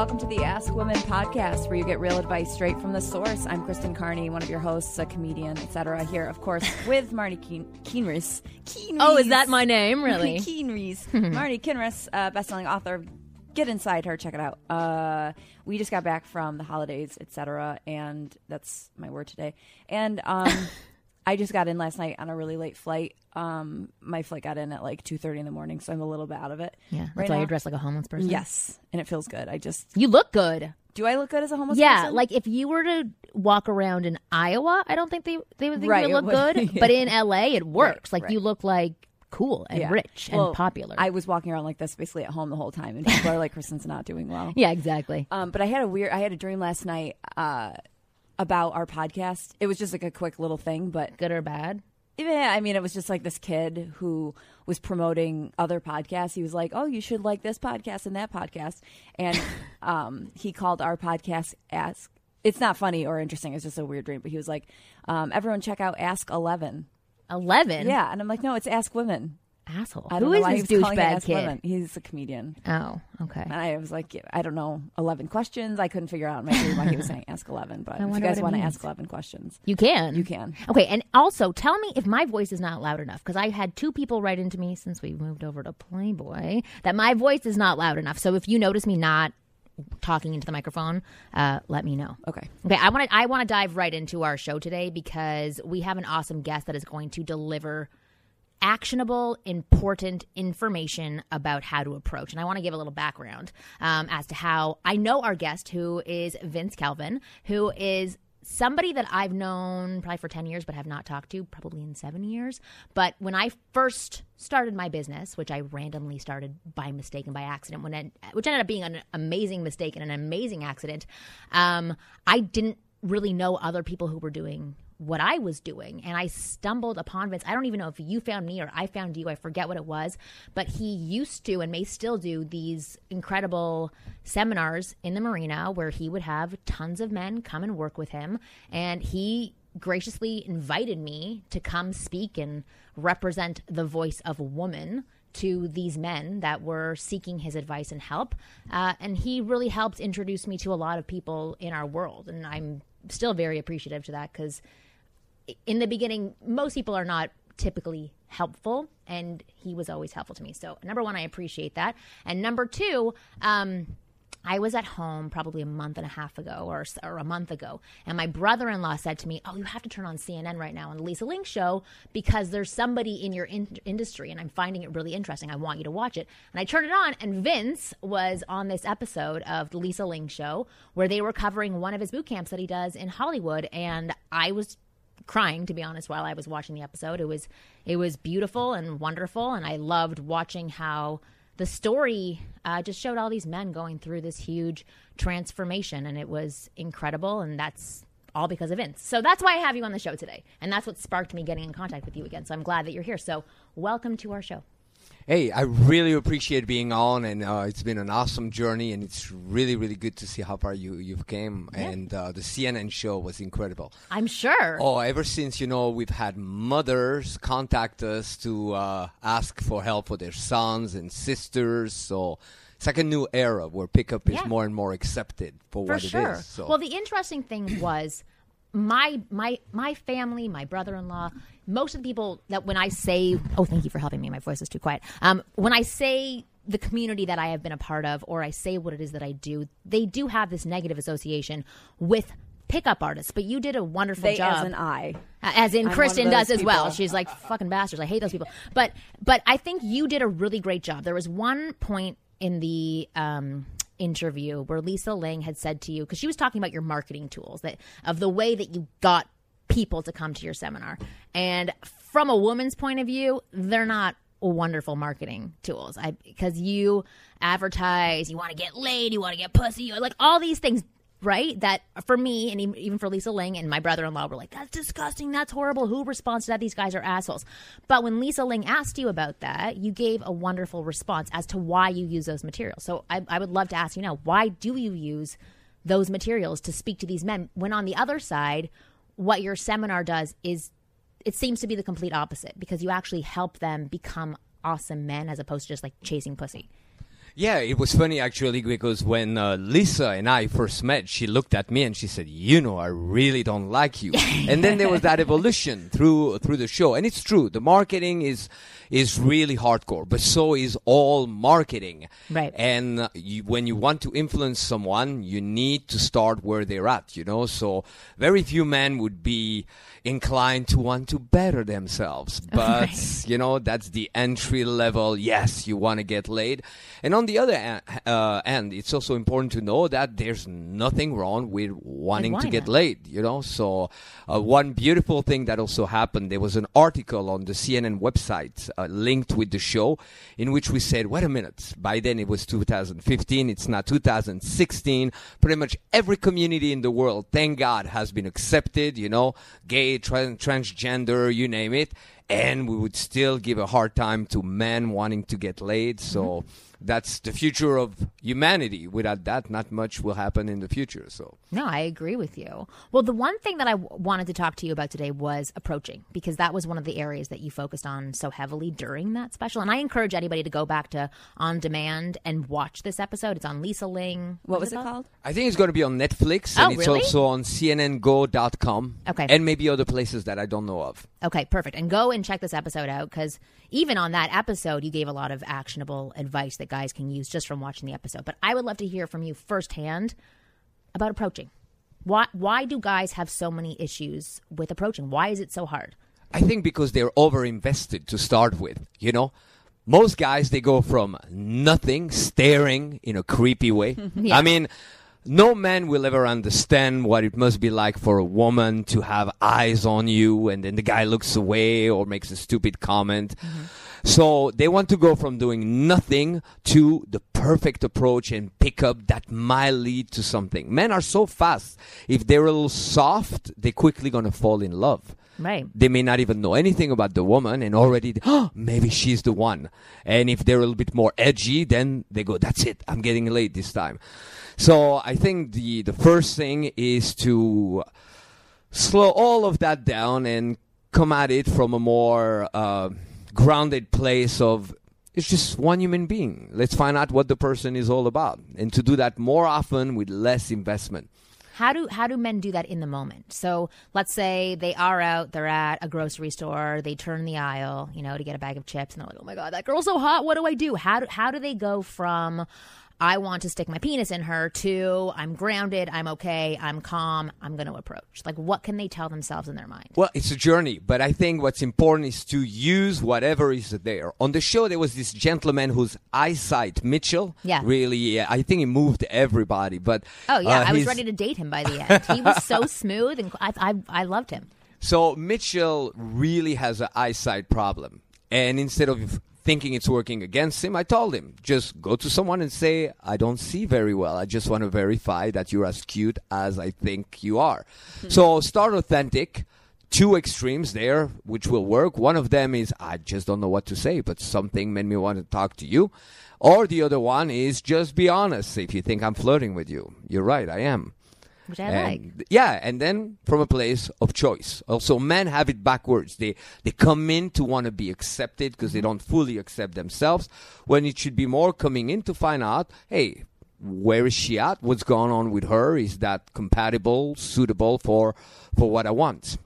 Welcome to the Ask Women podcast where you get real advice straight from the source. I'm Kristen Carney, one of your hosts, a comedian, etc. Here, of course, with Marni Keen- Keenris. Oh, is that my name, really? Keenris. Marni Keenris, uh, best-selling author. Get inside her, check it out. Uh, we just got back from the holidays, etc. And that's my word today. And um, I just got in last night on a really late flight. Um, my flight got in at like two thirty in the morning, so I'm a little bit out of it. Yeah, that's right why now. you're dressed like a homeless person. Yes, and it feels good. I just You look good. do. I look good as a homeless person? yeah, person? like if you were to walk around in Iowa, I don't think they they would think Right, you look would- good. yeah. But in LA, it works. like right. you look like cool and Yeah. rich Well, and popular. I was walking around like this basically at home the whole time, and people are like, "Kristen's not doing well." yeah, exactly. Um, but I had a weird. I had a dream last night uh, about our podcast. It was just like a quick little thing, but Good or bad? yeah, I mean, it was just like this kid who was promoting other podcasts. He was like, "Oh, you should like this podcast and that podcast," and um, he called our podcast "Ask." It's not funny or interesting. It's just a weird dream. But he was like, um, "Everyone, check out Ask Eleven. Eleven. Yeah, and I'm like, "No, it's Ask Women." Asshole. I Who is this was calling it douchebag kid? Women. He's a comedian. Oh, okay. And I was like, I don't know, 11 questions. I couldn't figure out dream why he was saying ask 11. But if you guys want to ask 11 questions, You can. you can. Okay, and also tell me if my voice is not loud enough because I had two people write into me since we moved over to Playboy that my voice is not loud enough. So if you notice me not talking into the microphone, uh, let me know. Okay. Okay, I want to I want to dive right into our show today because we have an awesome guest that is going to deliver actionable, important information about how to approach. And I want to give a little background um, as to how I know our guest, who is Vince Kelvin, who is somebody that I've known probably for 10 years, but have not talked to probably in seven years. But when I first started my business, which I randomly started by mistake and by accident, when it, which ended up being an amazing mistake and an amazing accident, um, I didn't really know other people who were doing what I was doing. And I stumbled upon Vince. I don't even know if you found me or I found you. I forget what it was. But he used to and may still do these incredible seminars in the marina where he would have tons of men come and work with him. And he graciously invited me to come speak and represent the voice of a woman to these men that were seeking his advice and help. Uh, and he really helped introduce me to a lot of people in our world. And I'm still very appreciative to that because in the beginning, most people are not typically helpful, and he was always helpful to me. So, number one, I appreciate that. And number two, um, I was at home probably a month and a half ago or, or a month ago, and my brother in law said to me, Oh, you have to turn on CNN right now on the Lisa Ling show because there's somebody in your in- industry, and I'm finding it really interesting. I want you to watch it. And I turned it on, and Vince was on this episode of the Lisa Ling show where they were covering one of his boot camps that he does in Hollywood, and I was crying to be honest while I was watching the episode. It was it was beautiful and wonderful, and I loved watching how the story uh, just showed all these men going through this huge transformation, and it was incredible. And that's all because of Vince. So that's why I have you on the show today, and that's what sparked me getting in contact with you again. So I'm glad that you're here. So welcome to our show. Hey, I really appreciate being on, and uh, it's been an awesome journey, and it's really, really good to see how far you you've came. And uh, the CNN show was incredible. I'm sure. Oh, ever since you know we've had mothers contact us to uh, ask for help for their sons and sisters, so it's like a new era where pickup is Yeah. more and more accepted for, for what sure. it is. So. Well, the interesting thing was my my my family, my brother-in-law, most of the people that when I say, "Oh, thank you for helping me," my voice is too quiet. Um, when I say the community that I have been a part of, or I say what it is that I do, they do have this negative association with pickup artists. But you did a wonderful They job. as an I. As in I'm Kristen does as well. She's like fucking bastards. I hate those people. But but I think you did a really great job. There was one point in the um interview where Lisa Ling had said to you because she was talking about your marketing tools that of the way that you got people to come to your seminar. And from a woman's point of view, they're not wonderful marketing tools. I because you advertise, you want to get laid, you want to get pussy, you like all these things right? That for me and even for Lisa Ling and my brother in law were like, that's disgusting. That's horrible. Who responds to that? These guys are assholes. But when Lisa Ling asked you about that, you gave a wonderful response as to why you use those materials. So I, I would love to ask you now, why do you use those materials to speak to these men when on the other side, what your seminar does is it seems to be the complete opposite because you actually help them become awesome men as opposed to just like chasing pussy. Yeah, it was funny actually because when uh, Lisa and I first met, she looked at me and she said, "You know, I really don't like you." and then there was that evolution through through the show, and it's true. The marketing is is really hardcore, but so is all marketing. Right. And you, when you want to influence someone, you need to start where they're at. You know, so very few men would be inclined to want to better themselves, but Right. you know that's the entry level. Yes, you want to get laid, and on the other uh, end, it's also important to know that there's nothing wrong with wanting to get laid. You know, so uh, one beautiful thing that also happened. There was an article on the CNN website uh, linked with the show, in which we said, "Wait a minute." By then it was 2015. It's now 2016. Pretty much every community in the world, thank God, has been accepted. You know, gay, tran- transgender, you name it and we would still give a hard time to men wanting to get laid. So that's the future of humanity. Without that, not much will happen in the future. So No, I agree with you. Well, the one thing that I w- wanted to talk to you about today was approaching because that was one of the areas that you focused on so heavily during that special. And I encourage anybody to go back to On Demand and watch this episode. It's on Lisa Ling. What was it called? I think it's going to be on Netflix, Oh, and it's really? also on CNNGo.com. Okay. and maybe other places that I don't know of. Okay, perfect. And go and check this episode out because even on that episode, you gave a lot of actionable advice that guys can use just from watching the episode. But I would love to hear from you firsthand about approaching. Why why do guys have so many issues with approaching? Why is it so hard? I think because they're over invested to start with, you know? Most guys, they go from nothing, staring in a creepy way. Yeah. I mean, no man will ever understand what it must be like for a woman to have eyes on you and then the guy looks away or makes a stupid comment. Mm-hmm. So they want to go from doing nothing to the perfect approach and pick up that might lead to something. Men are so fast. If they're a little soft, they're quickly going to fall in love Right. they may not even know anything about the woman and already oh, maybe she's the one and if they're a little bit more edgy then they go that's it i'm getting late this time so i think the the first thing is to slow all of that down and come at it from a more uh, grounded place of it's just one human being let's find out what the person is all about and to do that more often with less investment How do how do men do that in the moment? So let's say they are out, they're at a grocery store, they turn the aisle, you know, to get a bag of chips, and they're like, "Oh my god, that girl's so hot! What do I do?" How do how do they go from I want to stick my penis in her to I'm grounded, I'm okay, I'm calm, I'm going to approach? Like, what can they tell themselves in their mind? Well, it's a journey, but I think what's important is to use whatever is there. On the show, there was this gentleman whose eyesight, Mitchell, Yeah. really, I think he moved everybody. But Oh yeah, uh, I was ready to date him by the end. He was so smooth, and I I, I loved him. So Mitchell really has an eyesight problem, and instead of thinking it's working against him, I told him just go to someone and say, "I don't see very well. I just want to verify that you're as cute as I think you are." Hmm. so start authentic. Two extremes there, which will work. One of them is I just don't know what to say, but something made me want to talk to you. Or the other one is just be honest. If you think I'm flirting with you, you're right, I am. Which I And- like. Yeah, and then from a place of choice. Also, men have it backwards. They they come in to want to be accepted because Mm-hmm. they don't fully accept themselves. When it should be more coming in to find out, hey, where is she at? What's going on with her? Is that compatible, suitable for for what I want?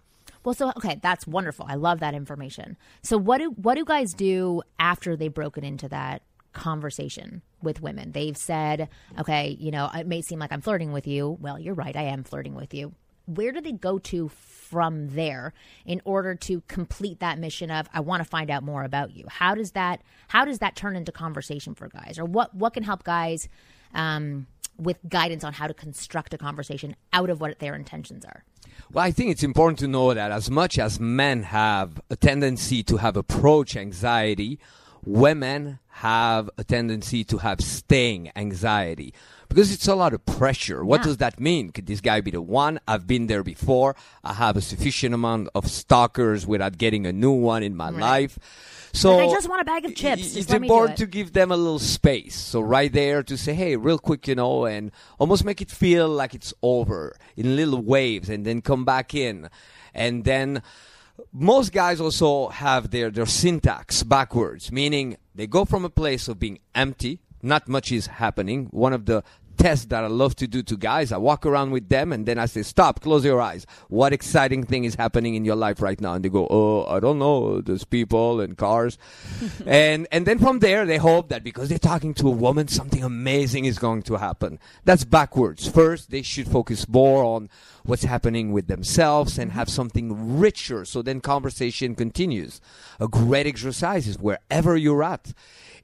Well, so okay, that's wonderful. I love that information. So what do what do guys do after they've broken into that conversation with women? They've said, okay, you know, it may seem like I'm flirting with you. Well, you're right, I am flirting with you. Where do they go to from there in order to complete that mission of I want to find out more about you? How does that how does that turn into conversation for guys? Or what what can help guys um with guidance on how to construct a conversation out of what their intentions are. Well, I think it's important to know that as much as men have a tendency to have approach anxiety, women have a tendency to have staying anxiety because it's a lot of pressure. What Yeah. does that mean? Could this guy be the one? I've been there before. I have a sufficient amount of stalkers without getting a new one in my life. So Like, I just want a bag of chips. It's do important it. to give them a little space. So right there to say, hey, real quick, you know, and almost make it feel like it's over in little waves, and then come back in, and then most guys also have their, their syntax backwards, meaning they go from a place of being empty, not much is happening. One of the tests that I love to do to guys, I walk around with them and then I say, Stop, close your eyes. What exciting thing is happening in your life right now? And they go, Oh, I don't know. There's people and cars. and and then from there they hope that because they're talking to a woman, something amazing is going to happen. That's backwards. First, they should focus more on what's happening with themselves and have something richer. So then conversation continues. A great exercise is wherever you're at.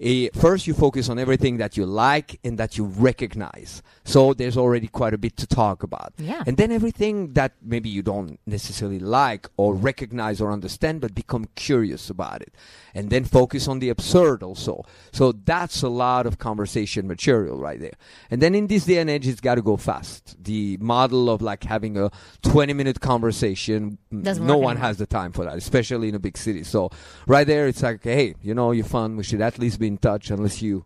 Eh, first, you focus on everything that you like and that you recognize. So there's already quite a bit to talk about. Yeah. And then everything that maybe you don't necessarily like or recognize or understand, but become curious about it. And then focus on the absurd also. So that's a lot of conversation material right there. And then in this day and age, it's got to go fast. The model of like having a 20 minute conversation, mm, Doesn't no one anymore. has the time for that, especially in a big city. So right there, it's like, hey, you know, you're fun. We should at least be in touch unless you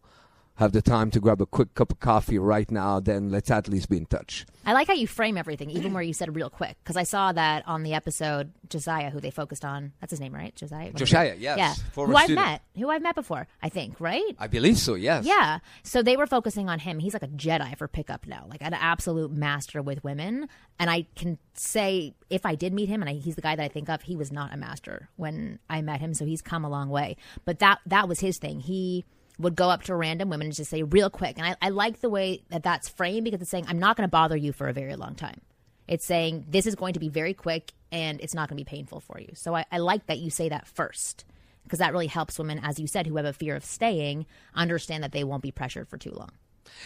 have the time to grab a quick cup of coffee right now, then let's at least be in touch. I like how you frame everything, even where you said real quick, because I saw that on the episode Josiah, who they focused on. That's his name, right? Josiah. Josiah, yes, Yeah. former Who I've met. Who I've met before. I think. Right. I believe so, yes. Yeah. So they were focusing on him. He's like a Jedi for pickup now, like an absolute master with women. And I can say, if I did meet him, and I, he's the guy that I think of, he was not a master when I met him. So he's come a long way. But that that was his thing. He would go up to random women and just say real quick. And I, I like the way that that's framed because it's saying, I'm not going to bother you for a very long time. It's saying this is going to be very quick and it's not going to be painful for you. So I, I like that you say that first because that really helps women, as you said, who have a fear of staying, understand that they won't be pressured for too long.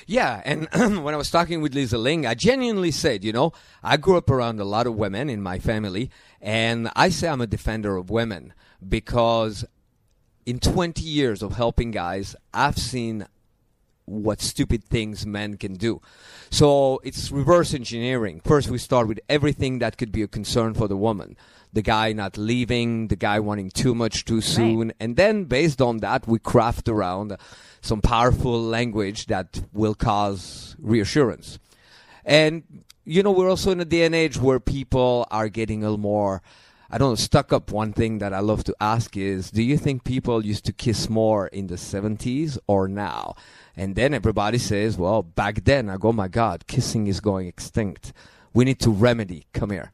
Yeah, and when I was talking with Lisa Ling, I genuinely said, you know, I grew up around a lot of women in my family, and I say I'm a defender of women because in 20 years of helping guys, I've seen what stupid things men can do. So it's reverse engineering. First, we start with everything that could be a concern for the woman. The guy not leaving, the guy wanting too much too soon. And then, based on that, we craft around some powerful language that will cause reassurance. And, you know, we're also in a day and age where people are getting a little more, I don't know, stuck up. One thing that I love to ask is do you think people used to kiss more in the 70s or now? And then everybody says, well, back then, I go, oh my God, kissing is going extinct. We need to remedy. Come here.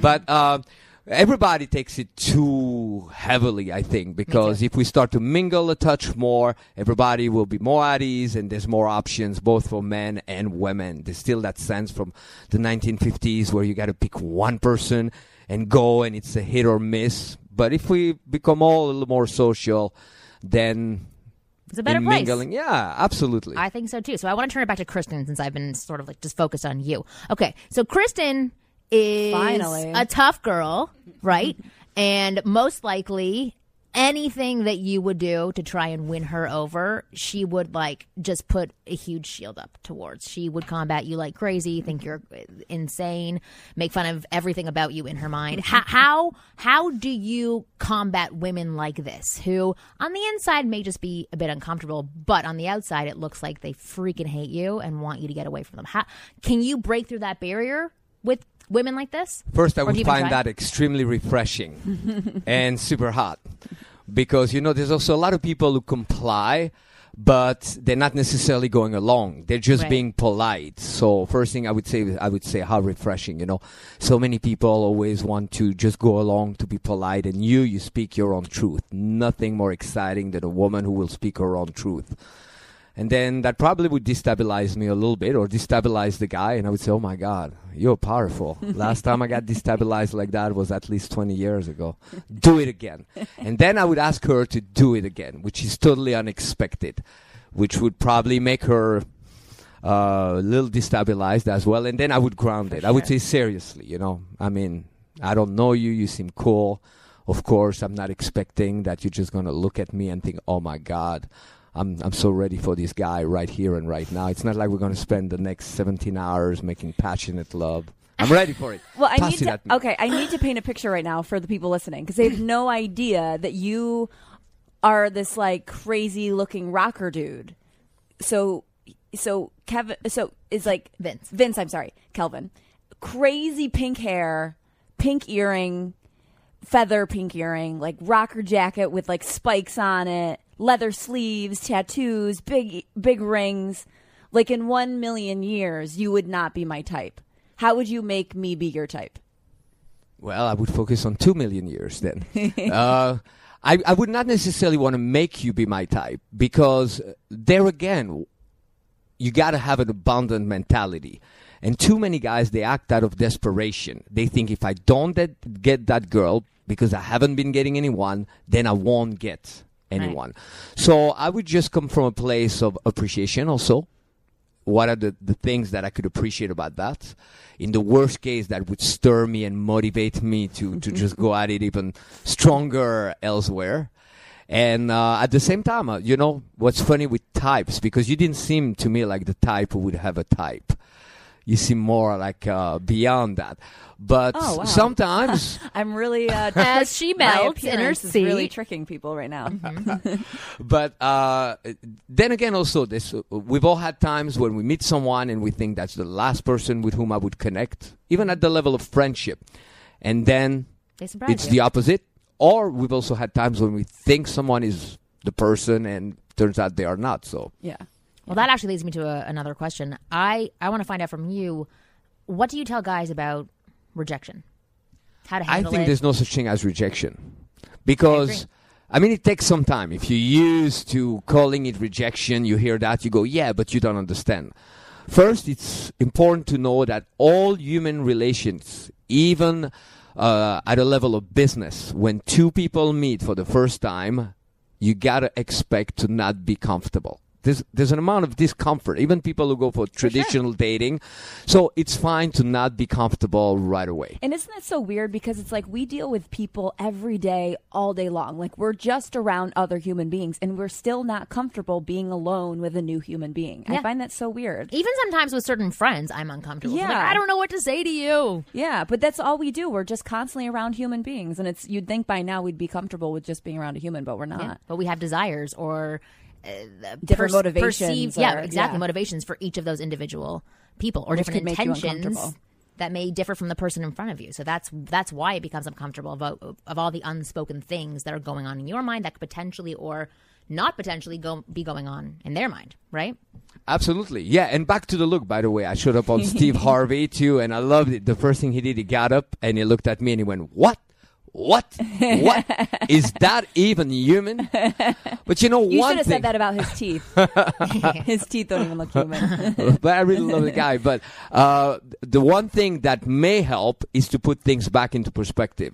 But uh, everybody takes it too heavily, I think, because if we start to mingle a touch more, everybody will be more at ease and there's more options both for men and women. There's still that sense from the 1950s where you got to pick one person and go and it's a hit or miss. But if we become all a little more social, then It's a better in place. mingling, yeah, absolutely. I think so too. So I want to turn it back to Kristen since I've been sort of like just focused on you. Okay, so Kristen is Finally. a tough girl, right? and most likely anything that you would do to try and win her over, she would like just put a huge shield up towards. She would combat you like crazy, think you're insane, make fun of everything about you in her mind. how mm-hmm. how how do you combat women like this who on the inside may just be a bit uncomfortable, but on the outside it looks like they freaking hate you and want you to get away from them? How can you break through that barrier with women like this? First, I Or would find that extremely refreshing and super hot because you know there's also a lot of people who comply but they're not necessarily going along. They're just Right. being polite. So first thing i would say i would say how refreshing you know. So many people always want to just go along to be polite and you you speak your own truth. Nothing more exciting than a woman who will speak her own truth and then that probably would destabilize me a little bit or destabilize the guy. And I would say, oh my God, you're powerful. Last time I got destabilized like that was at least 20 years ago. Do it again. And then I would ask her to do it again, which is totally unexpected, which would probably make her uh, a little destabilized as well. And then I would ground it. I would say seriously, you know. I mean, I don't know you. You seem cool. Of course, I'm not expecting that you're just gonna look at me and think, "Oh my God, I'm I'm so ready for this guy right here and right now." It's not like we're gonna spend the next 17 hours making passionate love. I'm ready for it. Well, I Toss need it to. at me. Okay, I need to paint a picture right now for the people listening because they have no idea that you are this like crazy looking rocker dude. So, so Kevin, so is like Vince. Vince, I'm sorry, Kelvin. Crazy pink hair, pink earring, feather pink earring, like rocker jacket with like spikes on it, leather sleeves, tattoos, big big rings. Like in 1 million years you would not be my type. How would you make me be your type? Well, I would focus on two million years then. uh, I, I would not necessarily want to make you be my type because uh, there again, you got to have an abundant mentality. And too many guys, they act out of desperation. They think if I don't get that girl because I haven't been getting anyone, then I won't get anyone. So I would just come from a place of appreciation also what are the, the things that I could appreciate about that? In the worst case, that would stir me and motivate me to, to just go at it even stronger elsewhere. And uh, at the same time, uh, you know, what's funny with types, because you didn't seem to me like the type who would have a type. You seem more like uh, beyond that. But Oh, wow. sometimes I'm really uh, As she my melts in her appearance is really tricking people right now. but uh, then again, also this we've all had times when we meet someone and we think that's the last person with whom I would connect, even at the level of friendship, and then it's you. the opposite. Or we've also had times when we think someone is the person and turns out they are not. So Yeah. Well, that actually leads me to a, another question. I, I want to find out from you what do you tell guys about rejection? How to handle it I think it? there's no such thing as rejection because I, mean it takes some time. If you're used to calling it rejection, you hear that you go, yeah, but you don't understand. First, it's important to know that all human relations, even uh, at a level of business, when two people meet for the first time, you gotta expect to not be comfortable. There's, there's an amount of discomfort, even people who go for traditional dating. So it's fine to not be comfortable right away. And isn't that so weird? Because it's like we deal with people every day, all day long. Like we're just around other human beings, and we're still not comfortable being alone with a new human being. I find that so weird. Even sometimes with certain friends, I'm uncomfortable. I'm like, Yeah. I don't know what to say to you. Yeah, but that's all we do. We're just constantly around human beings, and it's you'd think by now we'd be comfortable with just being around a human, but we're not. Yeah. But we have desires or Uh, different pers- motivations perceived- yeah, exactly. yeah. Motivations for each of those individual people or Which different could make you intentions that may differ from the person in front of you. So that's that's why it becomes uncomfortable of, of all the unspoken things that are going on in your mind that could potentially or not potentially go be going on in their mind, right? Absolutely. Yeah. And back to the look, by the way, I showed up on Steve Harvey too, and I loved it. The first thing he did, he got up and he looked at me and he went, What? What? What? Is that even human? But you know, You one should have thing. said that about his teeth. his teeth don't even look human. but I really love the guy. But uh, the one thing that may help is to put things back into perspective.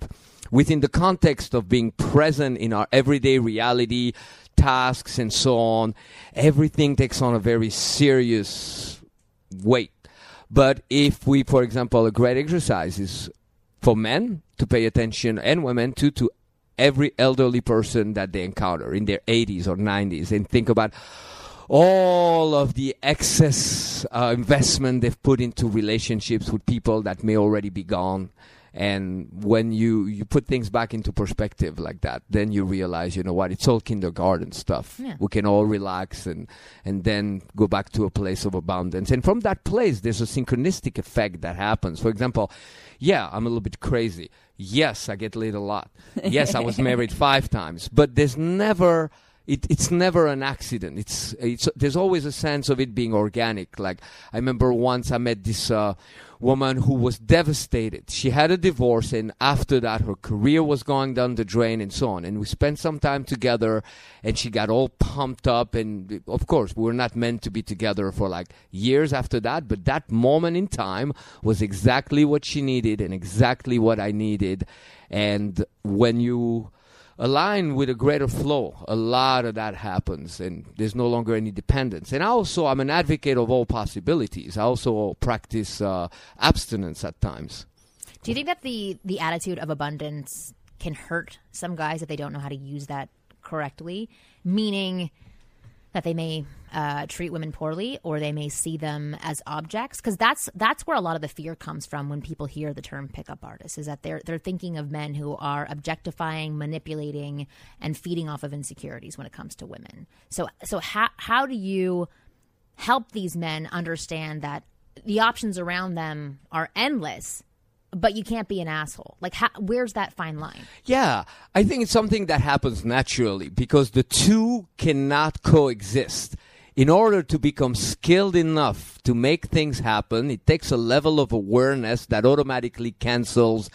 Within the context of being present in our everyday reality, tasks, and so on, everything takes on a very serious weight. But if we, for example, a great exercise is for men to pay attention and women too to every elderly person that they encounter in their 80s or 90s and think about all of the excess uh, investment they've put into relationships with people that may already be gone and when you you put things back into perspective like that then you realize you know what it's all kindergarten stuff. Yeah. we can all relax and and then go back to a place of abundance. And from that place there's a synchronistic effect that happens. For example yeah i'm a little bit crazy. Yes i get laid a lot. Yes i was married five times. But there's never it, it's never an accident. It's, it's there's always a sense of it being organic. Like I remember once I met this uh, woman who was devastated. She had a divorce, and after that, her career was going down the drain, and so on. And we spent some time together, and she got all pumped up. And of course, we were not meant to be together for like years after that. But that moment in time was exactly what she needed, and exactly what I needed. And when you align with a greater flow, a lot of that happens, and there's no longer any dependence. And also, I'm an advocate of all possibilities. I also practice uh, abstinence at times. Do you think that the the attitude of abundance can hurt some guys if they don't know how to use that correctly? Meaning that they may uh, treat women poorly or they may see them as objects because that's that's where a lot of the fear comes from when people hear the term pickup artist is that they're they're thinking of men who are objectifying manipulating and feeding off of insecurities when it comes to women. So so how how do you help these men understand that the options around them are endless but you can't be an asshole. Like, how, where's that fine line? Yeah, I think it's something that happens naturally because the two cannot coexist. In order to become skilled enough to make things happen, it takes a level of awareness that automatically cancels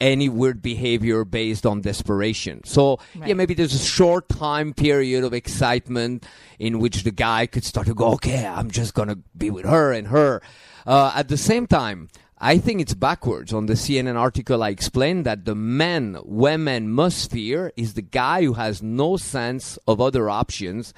any weird behavior based on desperation. So, right. yeah, maybe there's a short time period of excitement in which the guy could start to go, okay, I'm just going to be with her and her. Uh, at the same time, I think it's backwards. On the CNN article, I explained that the man women must fear is the guy who has no sense of other options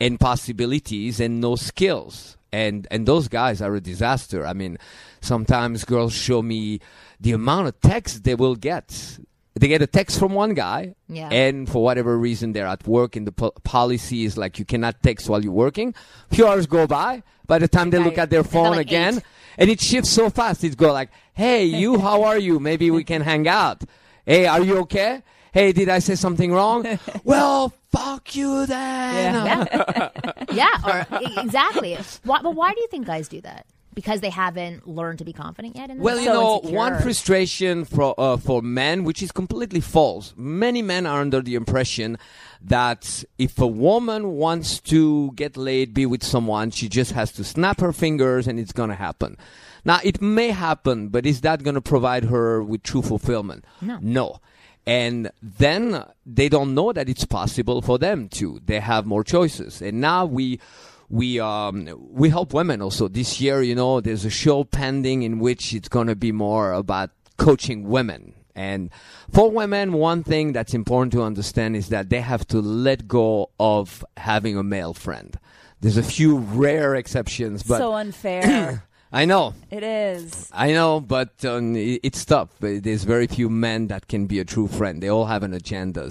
and possibilities and no skills. And and those guys are a disaster. I mean, sometimes girls show me the amount of texts they will get. They get a text from one guy, yeah. and for whatever reason they're at work, and the po- policy is like you cannot text while you're working. A few hours go by. By the time they look at their phone like again, eight and it shifts so fast. it's go like, "Hey, you, how are you? Maybe we can hang out. Hey, are you okay? Hey, did I say something wrong? well, fuck you then. Yeah, yeah, or, exactly. Why, but why do you think guys do that? Because they haven't learned to be confident yet. In well, you so know, insecure. one frustration for uh, for men, which is completely false. Many men are under the impression that if a woman wants to get laid, be with someone, she just has to snap her fingers and it's going to happen. Now, it may happen, but is that going to provide her with true fulfillment? No. No. And then they don't know that it's possible for them to. They have more choices. And now we we um, we help women also this year. You know, there's a show pending in which it's going to be more about coaching women. And for women, one thing that's important to understand is that they have to let go of having a male friend. There's a few rare exceptions, but so unfair. I know it is. I know, but um, it's tough. There's very few men that can be a true friend. They all have an agenda, yeah.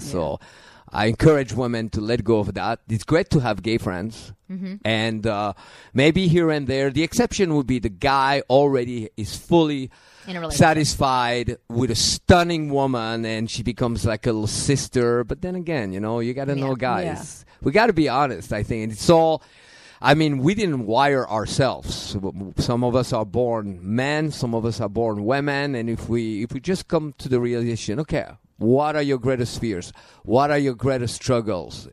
I encourage women to let go of that. It's great to have gay friends, mm-hmm. and uh, maybe here and there. The exception would be the guy already is fully satisfied with a stunning woman, and she becomes like a little sister. But then again, you know, you got to yeah. know guys. Yeah. We got to be honest. I think it's all. I mean, we didn't wire ourselves. Some of us are born men, some of us are born women, and if we if we just come to the realization, okay, what are your greatest fears? What are your greatest struggles?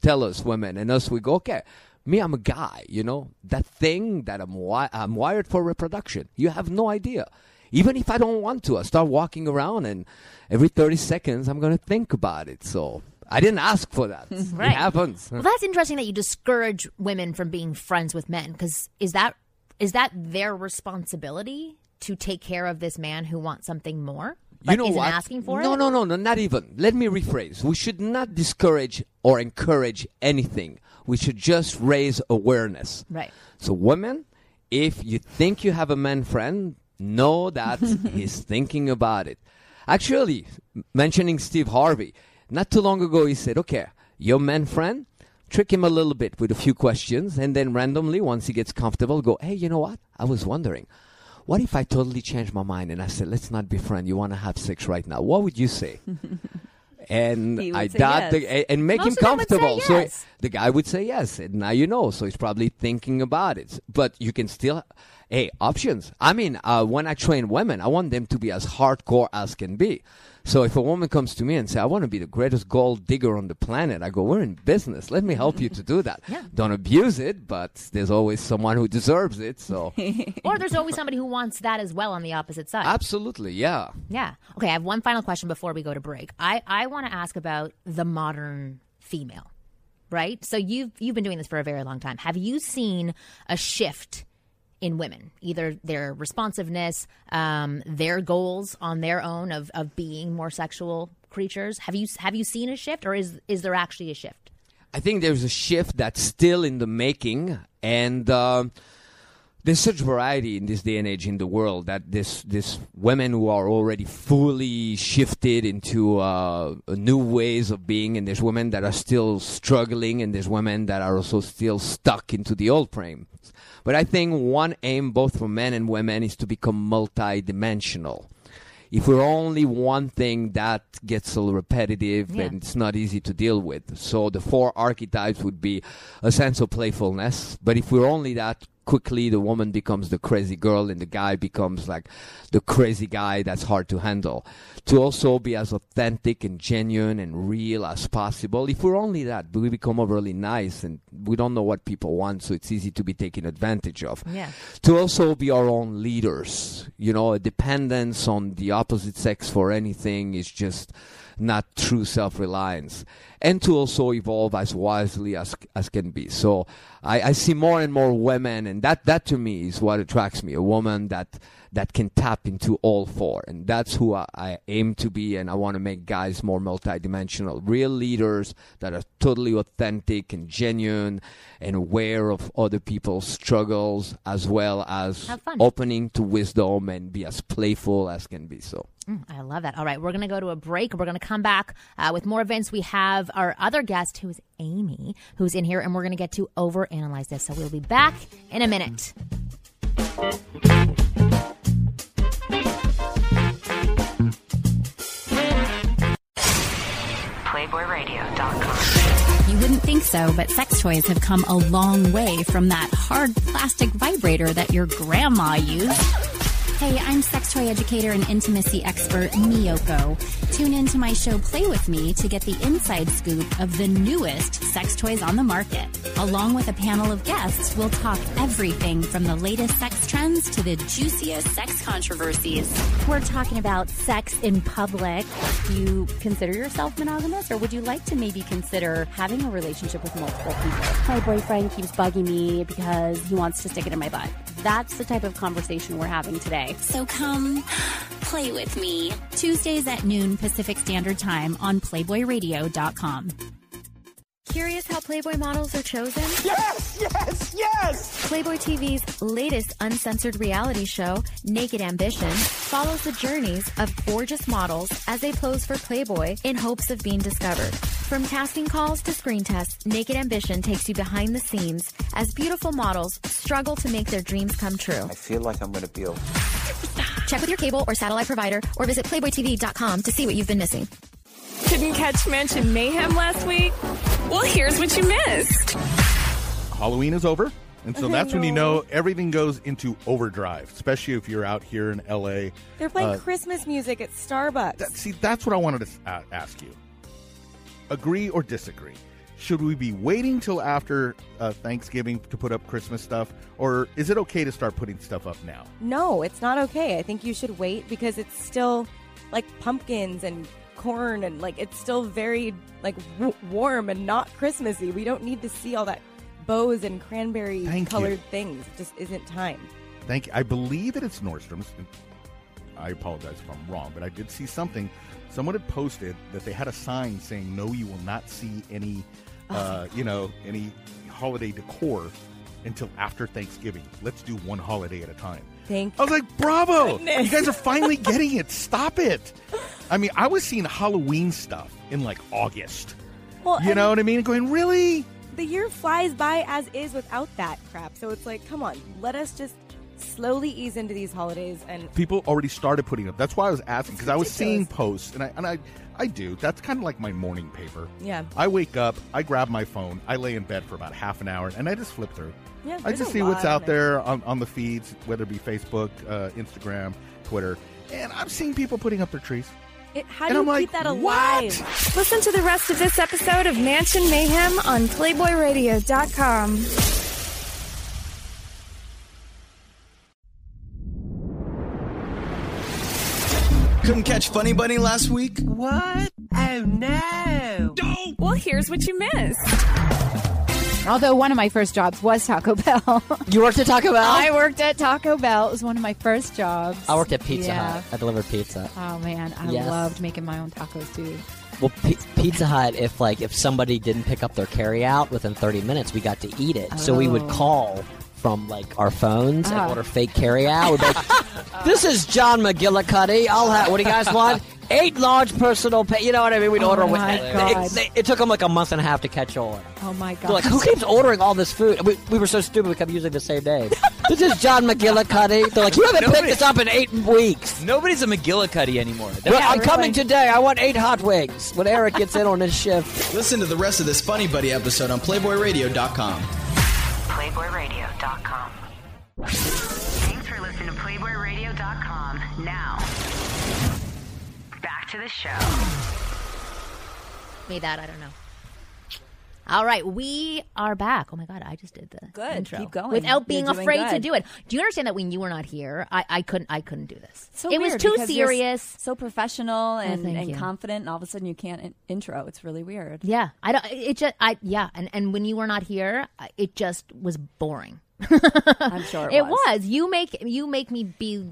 Tell us, women. And us, we go, okay, me, I'm a guy, you know, that thing that I'm, wi- I'm wired for reproduction. You have no idea. Even if I don't want to, I start walking around and every 30 seconds I'm going to think about it. So I didn't ask for that. right. It happens. Well, that's interesting that you discourage women from being friends with men because is that is that their responsibility to take care of this man who wants something more? You know what? asking for no, it? No, no, no, not even. Let me rephrase. We should not discourage or encourage anything. We should just raise awareness. Right. So, women, if you think you have a man friend, know that he's thinking about it. Actually, mentioning Steve Harvey, not too long ago, he said, okay, your man friend, trick him a little bit with a few questions, and then randomly, once he gets comfortable, go, hey, you know what? I was wondering what if I totally change my mind and I said, let's not be friends, you want to have sex right now? What would you say? and I dot yes. and make Most him comfortable. Yes. So the guy would say yes, and now you know. So he's probably thinking about it. But you can still, hey, options. I mean, uh, when I train women, I want them to be as hardcore as can be. So if a woman comes to me and say, "I want to be the greatest gold digger on the planet," I go, "We're in business. Let me help you to do that. yeah. Don't abuse it, but there's always someone who deserves it." So, or there's always somebody who wants that as well on the opposite side. Absolutely, yeah. Yeah. Okay, I have one final question before we go to break. I I want to ask about the modern female, right? So you've you've been doing this for a very long time. Have you seen a shift? In women, either their responsiveness, um, their goals on their own of, of being more sexual creatures. Have you have you seen a shift, or is is there actually a shift? I think there's a shift that's still in the making, and uh, there's such variety in this day and age in the world that this this women who are already fully shifted into uh, new ways of being, and there's women that are still struggling, and there's women that are also still stuck into the old frame. But I think one aim, both for men and women, is to become multi-dimensional if we're only one thing, that gets a little repetitive Yeah. and it's not easy to deal with. So the four archetypes would be a sense of playfulness. But if we're only that, quickly the woman becomes the crazy girl and the guy becomes like the crazy guy that's hard to handle. To also be as authentic and genuine and real as possible. If we're only that, we become overly nice and we don't know what people want, so it's easy to be taken advantage of Yeah. to also be our own leaders. You know, a dependence on the opposite sex for anything is just not true self-reliance. And to also evolve as wisely as as can be. So I, I see more and more women, and that that to me is what attracts me. A woman that that can tap into all four, and that's who I, I aim to be. And I want to make guys more multidimensional, real leaders that are totally authentic and genuine, and aware of other people's struggles, as well as opening to wisdom and be as playful as can be. So. Mm, I love that. All right, we're going to go to a break. We're going to come back uh, with more events. We have our other guest, who is Amy, who's in here, and we're going to get to overanalyze this. So we'll be back in a minute. You wouldn't think so, but sex toys have come a long way from that hard plastic vibrator that your grandma used. Hey, I'm sex toy educator and intimacy expert Miyoko. Tune in to my show Play With Me to get the inside scoop of the newest sex toys on the market. Along with a panel of guests, we'll talk everything from the latest sex trends to the juiciest sex controversies. We're talking about sex in public. Do you consider yourself monogamous, or would you like to maybe consider having a relationship with multiple people? My boyfriend keeps bugging me because he wants to stick it in my butt. That's the type of conversation we're having today. So come play with me. Tuesdays at noon Pacific Standard Time on PlayboyRadio.com. Curious how Playboy models are chosen? Yes, yes, yes! Playboy TV's latest uncensored reality show, Naked Ambition, follows the journeys of gorgeous models as they pose for Playboy in hopes of being discovered. From casting calls to screen tests, Naked Ambition takes you behind the scenes as beautiful models struggle to make their dreams come true. I feel like I'm going to be a Check with your cable or satellite provider or visit PlayboyTV.com to see what you've been missing. Couldn't catch Mansion Mayhem last week? Well, here's what you missed. Halloween is over. And so that's when you know everything goes into overdrive, especially if you're out here in LA. They're playing Uh, Christmas music at Starbucks. That, see, that's what I wanted to a- ask you. Agree or disagree? Should we be waiting till after uh, Thanksgiving to put up Christmas stuff, or is it okay to start putting stuff up now? no, it's not okay. I think you should wait because it's still like pumpkins and corn and like it's still very like w- warm and not Christmassy. We don't need to see all that bows and cranberry Thank you. colored things. It just isn't time. Thank you. I believe that it's Nordstrom's. I apologize if I'm wrong, but I did see something. Someone had posted that they had a sign saying, "No, you will not see any, uh, you know, any holiday decor until after Thanksgiving. Let's do one holiday at a time." Thank I was like, "Bravo! Goodness. You guys are finally getting it. Stop it!" I mean, I was seeing Halloween stuff in like August. Well, You know what I mean? Going, really? the year flies by as is without that crap. So it's like, come on, let us just slowly ease into these holidays and people already started putting up. That's why I was asking because I was seeing posts, and I and I I do. That's kind of like my morning paper. Yeah. I wake up, I grab my phone, I lay in bed for about half an hour, and I just flip through. Yeah, I just a see what's out on there on, on the feeds, whether it be Facebook, uh, Instagram, Twitter, and I'm seeing people putting up their trees. it, how And do I'm you like, keep that what? alive? Listen to the rest of this episode of Mansion Mayhem on PlayboyRadio.com. Couldn't catch Funny Bunny last week? What? Oh no! Well, here's what you missed. Although one of my first jobs was Taco Bell. You worked at Taco Bell? I worked at Taco Bell. It was one of my first jobs. I worked at Pizza Yeah. Hut. I delivered pizza. Oh man, I Yes. loved making my own tacos too. Well, P- Pizza Hut, if like if somebody didn't pick up their carry out within 30 minutes, we got to eat it. So we would Oh. call from like our phones and Ah. order fake carry out. We'd be like, this is John McGillicuddy. I'll have. What do you guys want? Eight large personal. Pa-. You know what I mean? We'd Oh order. my it, God. It, they- it took them like a month and a half to catch on. Oh my god! They're like, who keeps ordering all this food? We, we were so stupid. We kept using the same name. this is John McGillicuddy. They're like, you haven't picked this up in eight weeks. Nobody's a McGillicuddy anymore. Well, I'm coming today. I want eight hot wings. When Eric gets in on his shift. Listen to the rest of this Funny Bunny episode on PlayBoyRadio.com. PlayBoyRadio.com. Thanks for listening to PlayBoyRadio.com. Now, back to the show. Made that, I don't know. All right, we are back. Oh my god, I just did the Good, intro keep going. without being afraid to do it. Do you understand that when you were not here, I, I couldn't I couldn't do this. So it was too because you're s- serious. so professional oh, and, thank and confident, and all of a sudden you can't in- intro. It's really weird. Yeah, I don't. It just I yeah, and and when you were not here, it just was boring. I'm sure it it was. was. You make you make me be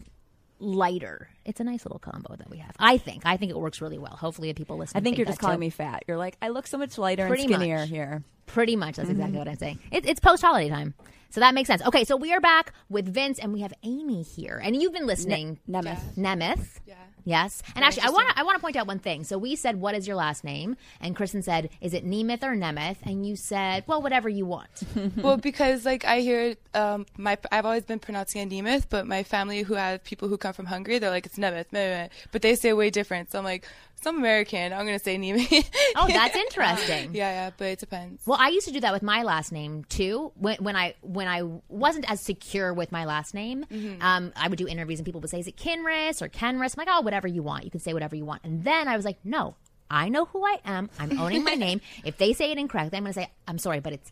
lighter. It's a nice little combo that we have. I think. I think it works really well. Hopefully, the people listening. I think you're just calling too. me fat. You're like, I look so much lighter Pretty and skinnier much. here. Pretty much. That's exactly Mhm. what I'm saying. It, it's post holiday time. So that makes sense. Okay, so we are back with Vince and we have Amy here. And you've been listening. Nemeth. Nemeth. Yeah. Yes. And actually, I want to I want to point out one thing. So we said, "What is your last name?" And Kristen said, "Is it Nemeth or Nemeth?" And you said, "Well, whatever you want." well, because like I hear um, my I've always been pronouncing it Nemeth, but my family who have people who come from Hungary, they're like it's Nemeth, meh, meh, but they say it way different. So I'm like, so I'm American. I'm gonna say Nemeth. Oh, that's interesting. yeah, yeah, but it depends. Well, I used to do that with my last name too. When, when I when I wasn't as secure with my last name, Mhm. um, I would do interviews and people would say, "Is it Kinrys or Kenris?" I'm like, "Oh, whatever you want. You can say whatever you want." And then I was like, "No, I know who I am. I'm owning my name. If they say it incorrectly, I'm going to say, I'm sorry, but it's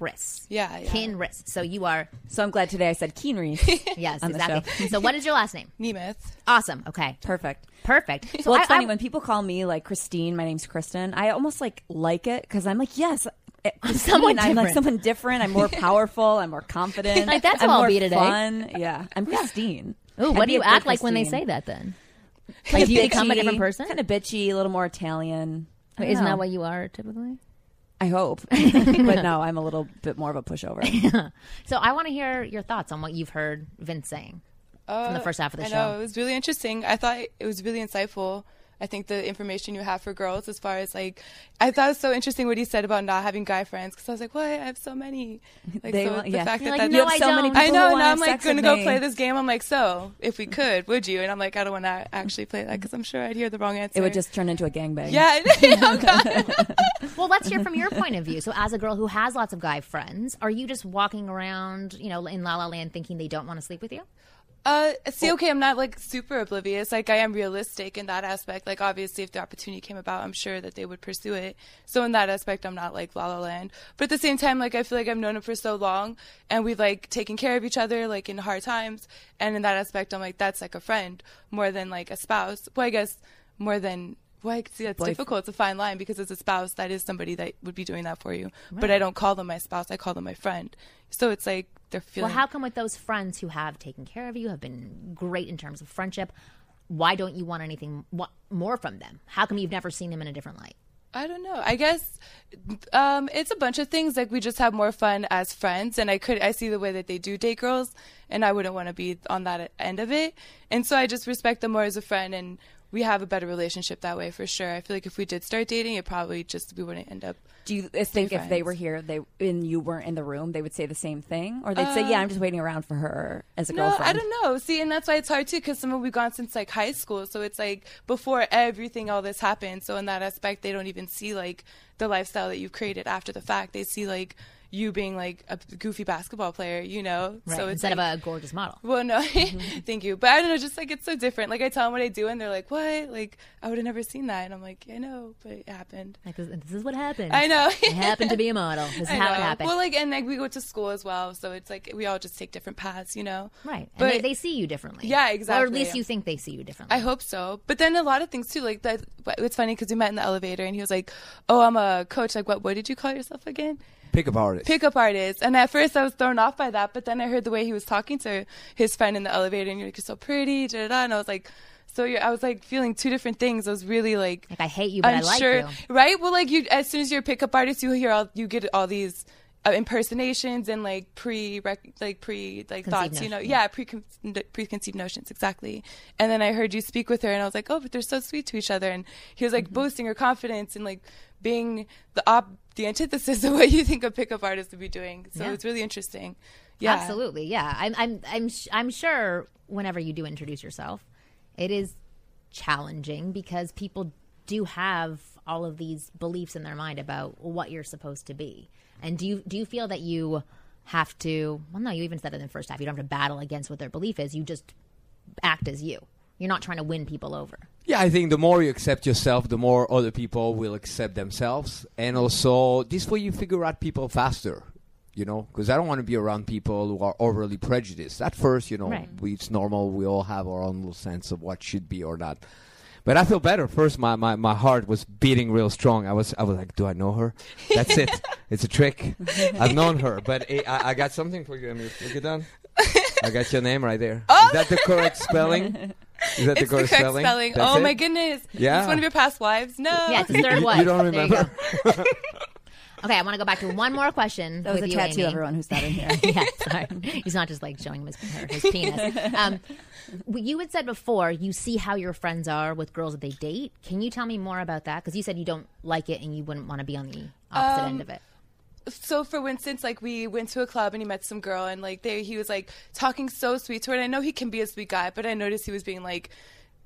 Kinrys. Yeah, yeah. Kinrys. So you are. So I'm glad today I said keen Keenry. yes, on the exactly. show. so what is your last name? Nemeth. Awesome. Okay. Perfect. Perfect. So well, it's I- funny I- when people call me like Christine. My name's Kristen. I almost like like it because I'm like, yes, eh, Christine, someone I'm like someone different. I'm more powerful. I'm more confident. Like, that's I'm who I'll more be today. Fun. Yeah, I'm Christine. Ooh, I'd what do you a good act like when they say that then? Like, do you become a different person? Kind of bitchy, a little more Italian. Wait, Isn't know. that what you are typically? I hope, but no, I'm a little bit more of a pushover. So I want to hear your thoughts on what you've heard Vince saying from the Uh, first half of the I show. know it was really interesting. I thought it was really insightful. I think the information you have for girls, as far as like, I thought it was so interesting what he said about not having guy friends. Because I was like, what? I have so many. Like, They so want- the yeah. fact You're that like, that "No, You have I so don't." I people know, and I'm like going to go me. play this game. I'm like, so if we could, would you? And I'm like, I don't want to actually play that because I'm sure I'd hear the wrong answer. It would just turn into a gangbang. Yeah. oh, God. well, let's hear from your point of view. So, as a girl who has lots of guy friends, are you just walking around, you know, in La La Land thinking they don't want to sleep with you? Uh, see, okay, I'm not like super oblivious. Like, I am realistic in that aspect. Like, obviously, if the opportunity came about, I'm sure that they would pursue it. So, in that aspect, I'm not like La La Land. But at the same time, like, I feel like I've known him for so long and we've like taken care of each other, like, in hard times. And in that aspect, I'm like, that's like a friend more than like a spouse. Well, I guess more than. Well, I see that's Boyf- difficult. It's a fine line because as a spouse, that is somebody that would be doing that for you. But I don't call them my spouse. I call them my friend. So it's like they're feeling. Well, how come with those friends who have taken care of you, have been great in terms of friendship, why don't you want anything more from them? How come you've never seen them in a different light? I don't know. I guess um, it's a bunch of things. Like we just have more fun as friends, and I could I see the way that they do date girls, and I wouldn't want to be on that end of it. And so I just respect them more as a friend, and we have a better relationship that way for sure. I feel like if we did start dating, it probably just we wouldn't end up. Do you think if they were here, they and you weren't in the room, they would say the same thing, or they'd say, Uh, "Yeah, I'm just waiting around for her as a no, girlfriend." I don't know. See, and that's why it's hard too, because some of we've gone since like high school, so it's like before everything, all this happened. So in that aspect, they don't even see like the lifestyle that you've created after the fact. They see like you being like a goofy basketball player, you know. Right. So it's Instead like, of a gorgeous model. Well, no, mm-hmm. thank you, but I don't know. Just like it's so different. Like I tell them what I do, and they're like, "What? Like I would have never seen that." And I'm like, "I know, but it happened." Like this, this is what happened. I know. I happened to be a model. This is I how it happened. Well, like, and like we go to school as well, so it's like we all just take different paths, you know. right. But and they, they see you differently. Yeah, exactly. Or at least you think they see you differently. I hope so. But then a lot of things too, like that. It's funny because we met in the elevator, and he was like, "Oh, I'm a coach. Like, what? What did you call yourself again?" Pickup artist. pickup artist. And at first I was thrown off by that, but then I heard the way he was talking to his friend in the elevator, and you're like, you're so pretty, da da da. And I was like, so you're, I was like feeling two different things. I was really like, like I hate you, but I like you. right? Well, like you, as soon as you're a pickup artist, you hear all, you get all these. Uh, impersonations and like pre like pre like Conceived thoughts you know notion, yeah pre preconceived notions exactly and then i heard you speak with her and i was like oh but they're so sweet to each other and he was like Mm-hmm. boasting her confidence and like being the op the antithesis of what you think a pickup artist would be doing so Yeah. it's really interesting yeah Absolutely, yeah. I'm, I'm, I'm, sh- I'm sure whenever you do introduce yourself, it is challenging because people do have all of these beliefs in their mind about what you're supposed to be. And do you, do you feel that you have to? Well, no, you even said it in the first half. You don't have to battle against what their belief is. You just act as you. You're not trying to win people over. Yeah, I think the more you accept yourself, the more other people will accept themselves. And also, this way you figure out people faster, you know, because I don't want to be around people who are overly prejudiced. At first, you know, Right. we, it's normal. We all have our own little sense of what should be or not. But I feel better. First, my, my, my heart was beating real strong. I was I was like, do I know her? That's it. it's a trick. I've known her. But eh, I, I got something for you. Emily. Look it down. I got your name right there. Is that the correct spelling? Is that it's the correct, spelling. That's oh it? my goodness Yeah. it's one of your past wives no Yeah, it's third You- wife. you don't There you remember? Okay, I want to go back to one more question. That was with a you, tattoo, Amy. everyone who's sat in here. yeah, sorry. He's not just like showing him his, her- his penis. Um, you had said before you see how your friends are with girls that they date. Can you tell me more about that? Because you said you don't like it and you wouldn't want to be on the opposite Um, end of it. So for instance like we went to a club and he met some girl and like there he was like talking so sweet to her. And i know he can be a sweet guy but i noticed he was being like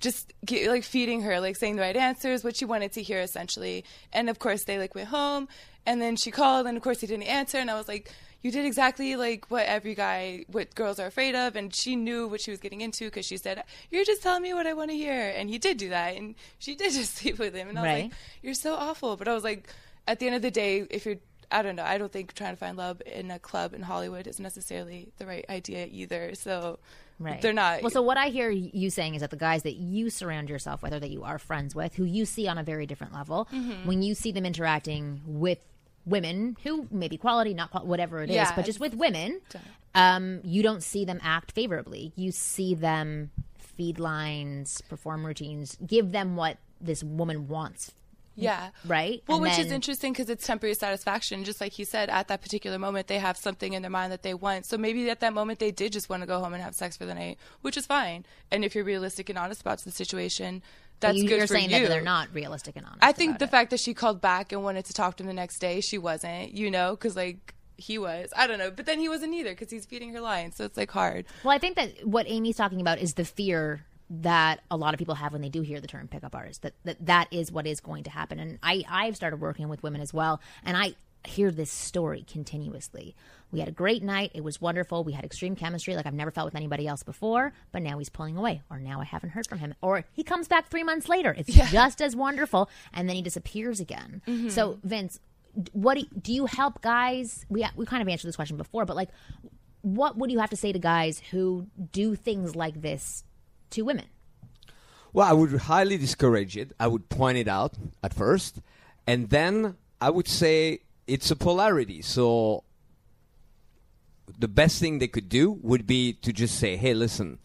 just get, like feeding her like saying the right answers what she wanted to hear essentially. And of course they like went home and then she called and of course he didn't answer. And i was like you did exactly like what every guy what girls are afraid of. And she knew what she was getting into because she said you're just telling me what i want to hear. And he did do that. And she did just sleep with him. And i was Right. like you're so awful. But i was like at the end of the day if you're I don't know. I don't think trying to find love in a club in Hollywood is necessarily the right idea either. So Right. they're not. Well, so what I hear you saying is that the guys that you surround yourself with or that you are friends with, who you see on a very different level, Mhm. when you see them interacting with women who maybe quality, not qual- whatever it is, Yeah. but just with women, um, you don't see them act favorably. You see them feed lines, perform routines, give them what this woman wants. Yeah. Right? Well, And which is interesting because it's temporary satisfaction. Just like you said, at that particular moment, they have something in their mind that they want. So maybe at that moment, they did just want to go home and have sex for the night, which is fine. And if you're realistic and honest about the situation, that's you, good You're for saying you. that they're not realistic and honest. I think the it. fact that she called back and wanted to talk to him the next day, she wasn't, you know, because like he was. I don't know. But then he wasn't either because he's feeding her lines. So it's like hard. Well, I think that what Amy's talking about is the fear that a lot of people have when they do hear the term pickup artist. That that, that is what is going to happen. And I I've started working with women as well, and I hear this story continuously. We had a great night. It was wonderful. We had extreme chemistry like I've never felt with anybody else before, but now he's pulling away or now I haven't heard from him or he comes back 3 months later. It's just as wonderful and then he disappears again. Mhm. So, Vince, what do you, do you help guys? We we kind of answered this question before, but like what would you have to say to guys who do things like this to women? Well, I would highly discourage it. I would point it out at first, and then I would say it's a polarity. So the best thing they could do would be to just say, "Hey, listen,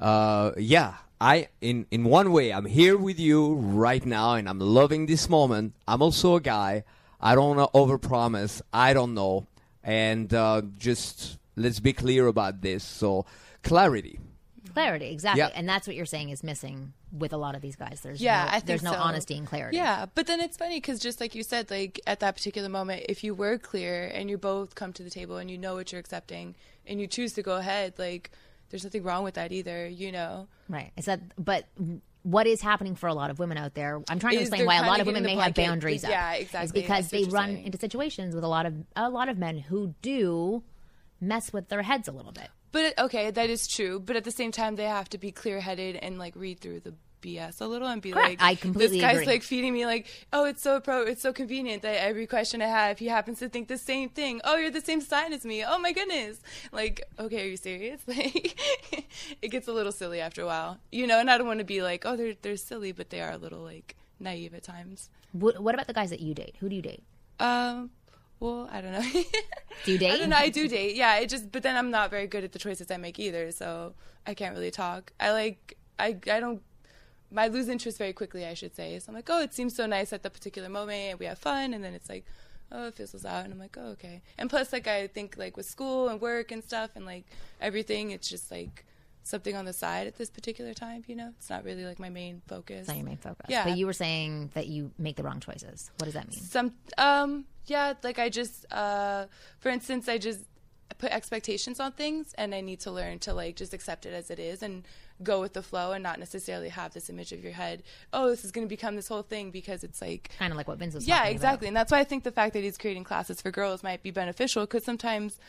uh, yeah, I in in one way I'm here with you right now, and I'm loving this moment. I'm also a guy. I don't want to overpromise. I don't know, and uh, just let's be clear about this. So clarity. Clarity, exactly. Yeah. And that's what you're saying is missing with a lot of these guys. There's yeah, no, I think there's no so. honesty and clarity. Yeah, but then it's funny because just like you said, like at that particular moment, if you were clear and you both come to the table and you know what you're accepting and you choose to go ahead, like there's nothing wrong with that either, you know. Right. Is that but what is happening for a lot of women out there? I'm trying to Is explain why a lot of women the may have boundaries up. yeah, Is exactly. because I they run saying. into situations with a lot of a lot of men who do mess with their heads a little bit. But okay, that is true. But at the same time, they have to be clear headed and like read through the BS a little and be Correct. like, I completely this guy's agree. like feeding me like, oh, it's so pro, it's so convenient that every question I have, he happens to think the same thing. Oh, you're the same sign as me. Oh my goodness. Like, okay, are you serious? Like, it gets a little silly after a while, you know. And I don't want to be like, oh, they're they're silly, but they are a little like naive at times. What, what about the guys that you date? Who do you date? Um, Well, I don't know. Do you date? I don't know. I do date. Yeah. It just, but then I'm not very good at the choices I make either, so I can't really talk. I like, I, I don't. I lose interest very quickly, I should say. So I'm like, oh, it seems so nice at the particular moment, and we have fun, and then it's like, oh, it fizzles out, and I'm like, oh, okay. And plus, like, I think like with school and work and stuff, and like everything, it's just like something on the side at this particular time. You know, it's not really like my main focus. It's not your main focus. Yeah. But you were saying that you make the wrong choices. What does that mean? Some, um, yeah, like I just, uh, for instance, I just put expectations on things, and I need to learn to like just accept it as it is and go with the flow, and not necessarily have this image of your head. Oh, this is going to become this whole thing because it's like kind of like what Vince was. yeah, exactly, and that's why I think the fact that he's creating classes for girls might be beneficial because sometimes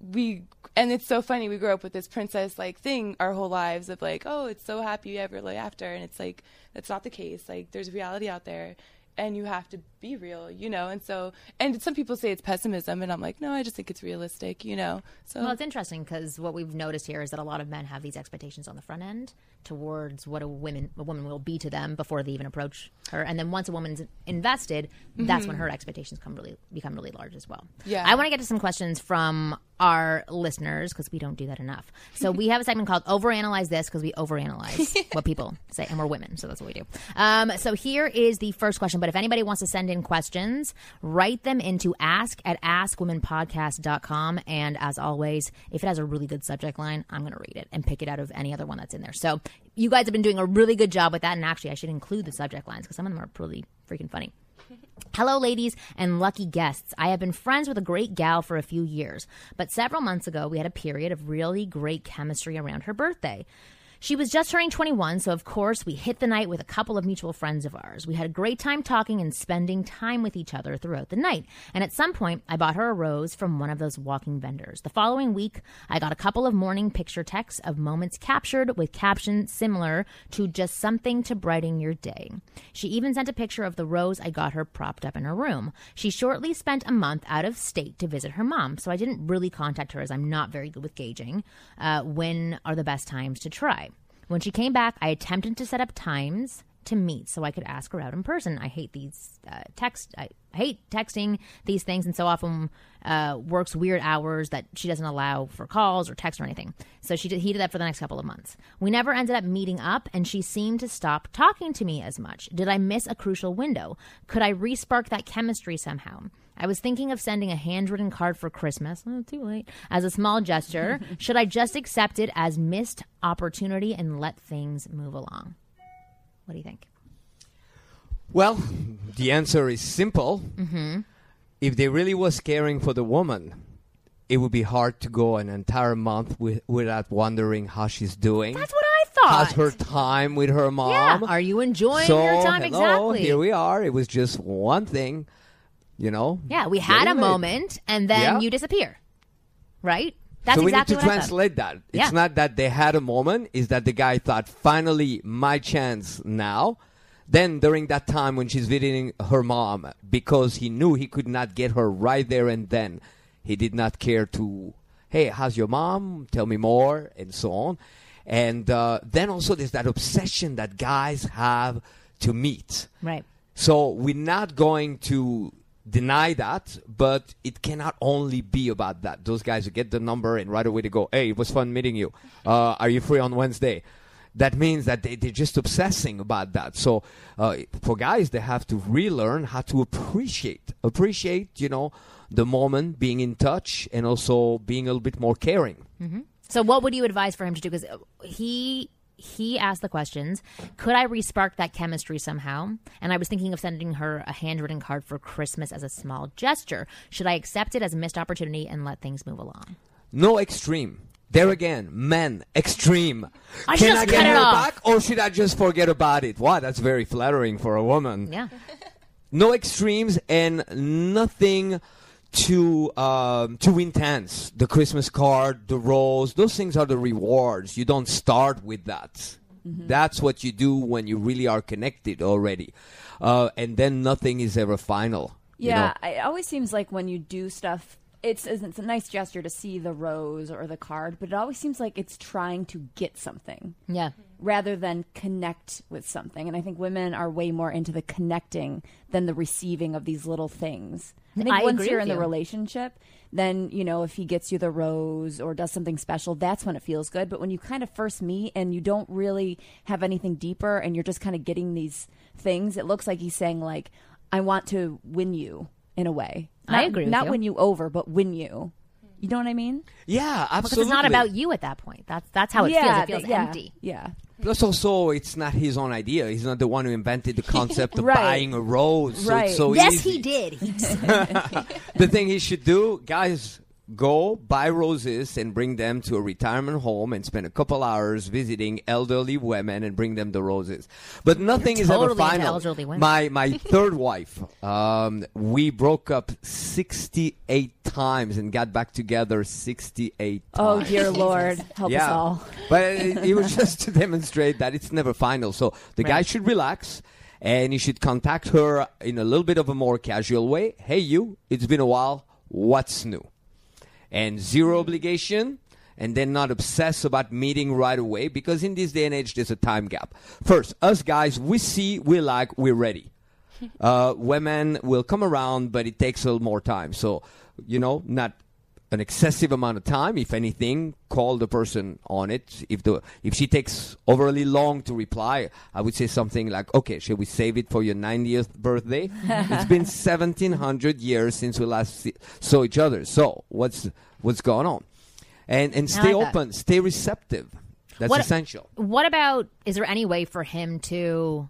we and it's so funny we grew up with this princess like thing our whole lives of like oh it's so happy you ever like after and it's like that's not the case like there's reality out there and you have to be real you know and so and some people say it's pessimism and i'm like no i just think it's realistic you know so Well, it's interesting because what we've noticed here is that a lot of men have these expectations on the front end towards what a woman a woman will be to them before they even approach her, and then once a woman's invested, that's when Mhm. her expectations come really become really large as well. Yeah. I want to get to some questions from our listeners because we don't do that enough. So we have a segment called "Overanalyze This" because we overanalyze what people say, and we're women, so that's what we do. Um, so here is the first question. But if anybody wants to send in questions, write them into ask at askwomenpodcast.com. And as always, if it has a really good subject line, I'm going to read it and pick it out of any other one that's in there. So you guys have been doing a really good job with that. And actually, I should include the subject lines because some of them are pretty freaking funny. Hello, ladies and lucky guests. I have been friends with a great gal for a few years, but several months ago, we had a period of really great chemistry around her birthday. She was just turning 21, so of course, we hit the night with a couple of mutual friends of ours. We had a great time talking and spending time with each other throughout the night. And at some point, I bought her a rose from one of those walking vendors. The following week, I got a couple of morning picture texts of moments captured with captions similar to just something to brighten your day. She even sent a picture of the rose I got her propped up in her room. She shortly spent a month out of state to visit her mom, so I didn't really contact her as I'm not very good with gauging uh, when are the best times to try. When she came back, I attempted to set up times to meet so I could ask her out in person. I hate these uh, text. I hate texting these things, and so often uh, works weird hours that she doesn't allow for calls or text or anything. So she did, he did that for the next couple of months. We never ended up meeting up, and she seemed to stop talking to me as much. Did I miss a crucial window? Could I respark that chemistry somehow? I was thinking of sending a handwritten card for Christmas. Oh, too late. As a small gesture. Should I just accept it as missed opportunity and let things move along? What do you think? Well, the answer is simple. Mhm. If they really was caring for the woman, it would be hard to go an entire month with, without wondering how she's doing. That's what I thought. How's her time with her mom? Yeah. Are you enjoying so, your time? hello, exactly. Here we are. It was just one thing, you know. yeah, we had a moment, and then Yeah. you disappear. Right? That's so we exactly need to what I thought. translate that. It's Yeah. not that they had a moment; is that the guy thought, "Finally, my chance now." Then, during that time when she's visiting her mom, because he knew he could not get her right there and then, he did not care to, "Hey, how's your mom? Tell me more," and so on. And uh, then also, there's that obsession that guys have to meet. Right. So we're not going to deny that, but it cannot only be about that. Those guys get the number and right away they go, "Hey, it was fun meeting you. Uh, are you free on Wednesday?" That means that they, they're just obsessing about that. So uh, for guys, they have to relearn how to appreciate, appreciate, you know, the moment, being in touch, and also being a little bit more caring. hmm So, what would you advise for him to do? Because he he asked the questions. Could I respark that chemistry somehow? And I was thinking of sending her a handwritten card for Christmas as a small gesture. Should I accept it as a missed opportunity and let things move along? No extreme. There again, men, extreme. I Can I get her off. back or should I just forget about it? Wow, that's very flattering for a woman. Yeah. No extremes and nothing too um, too intense. The Christmas card, the rose, those things are the rewards. You don't start with that. That's what you do when you really are connected already, uh, and then nothing is ever final. you Yeah, know? it always seems like when you do stuff it's it's a nice gesture to see the rose or the card, but it always seems like it's trying to get something. Yeah. Rather than connect with something. And I think women are way more into the connecting than the receiving of these little things. I think I once agree you're in the you. relationship, then, you know, if he gets you the rose or does something special, that's when it feels good. But when you kind of first meet and you don't really have anything deeper and you're just kind of getting these things, it looks like he's saying like, I want to win you in a way. I Not- agree with Not you. win you over, but win you. You know what I mean? Yeah, Because it's not about you at that point. That's that's how it Yeah, feels. It feels yeah, empty. Yeah. Plus, also, it's not his own idea. He's not the one who invented the concept of Right. buying a rose. So Right. it's so yes, easy. he did. The thing he should do, guys, go buy roses and bring them to a retirement home and spend a couple hours visiting elderly women and bring them the roses. But nothing is totally ever final. elderly women. My my third wife, um, we broke up sixty eight times and got back together sixty eight Oh, times. Oh dear Lord. Help us all. But it, it was just to demonstrate that it's never final. So the guy should relax and he should contact her in a little bit of a more casual way. Hey, you, it's been a while. What's new? And zero obligation. And then not obsess about meeting right away because in this day and age, there's a time gap. First, us guys, we see, we like, we're ready. Uh, women will come around, but it takes a little more time. So, you know, not an excessive amount of time. If anything, call the person on it. If the if she takes overly long to reply, I would say something like, "Okay, shall we save it for your 90th birthday? it's been 1700 years since we last see- saw each other. So, what's what's going on?" And and stay like that. open, stay receptive. That's What- essential. What about? Is there any way for him to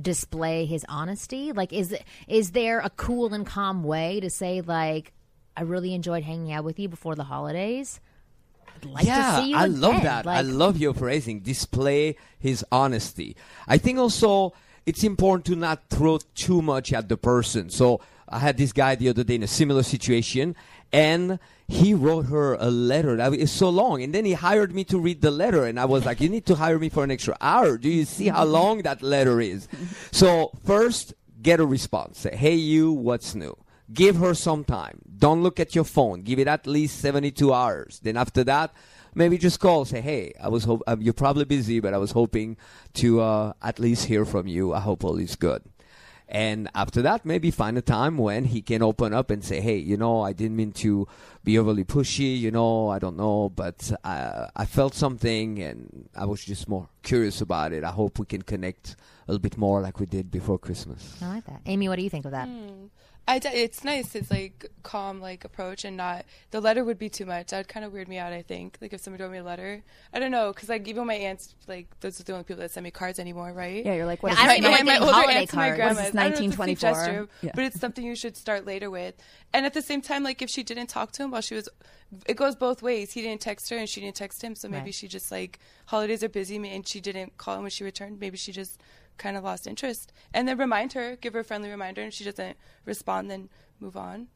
display his honesty? Like, is is there a cool and calm way to say like, I really enjoyed hanging out with you before the holidays. I'd like yeah, to see you I again. love that. I love your phrasing. Display his honesty. I think also it's important to not throw too much at the person. So I had this guy the other day in a similar situation, and he wrote her a letter that is so long, and then he hired me to read the letter, and I was like, "You need to hire me for an extra hour. Do you see how long that letter is?" So first, get a response. Say, "Hey, you, what's new?" Give her some time. Don't look at your phone. Give it at least 72 hours. Then after that, maybe just call. Say, hey, I was hope um, you're probably busy, but I was hoping to uh, at least hear from you. I hope all is good. And after that, maybe find a time when he can open up and say, hey, you know, I didn't mean to be overly pushy. You know, I don't know, but I, I felt something and I was just more curious about it. I hope we can connect a little bit more like we did before Christmas. I like that. Amy, what do you think of that? I d- it's nice. It's like calm, like approach, and not the letter would be too much. That would kind of weird me out. I think, like if somebody wrote me a letter, I don't know, because like even my aunts, like those are the only people that send me cards anymore, right? Yeah, you're like, what Yeah, is I don't even my, like my getting older aunts and my cards. grandmas. What is this, I don't know if it's a sweet 1924? gesture, Yeah. but it's something you should start later with. And at the same time, like if she didn't talk to him while she was, it goes both ways. He didn't text her and she didn't text him, so maybe Right. she just like holidays are busy and she didn't call him when she returned. Maybe she just kind of lost interest. And then remind her, give her a friendly reminder, and she doesn't respond, then move on.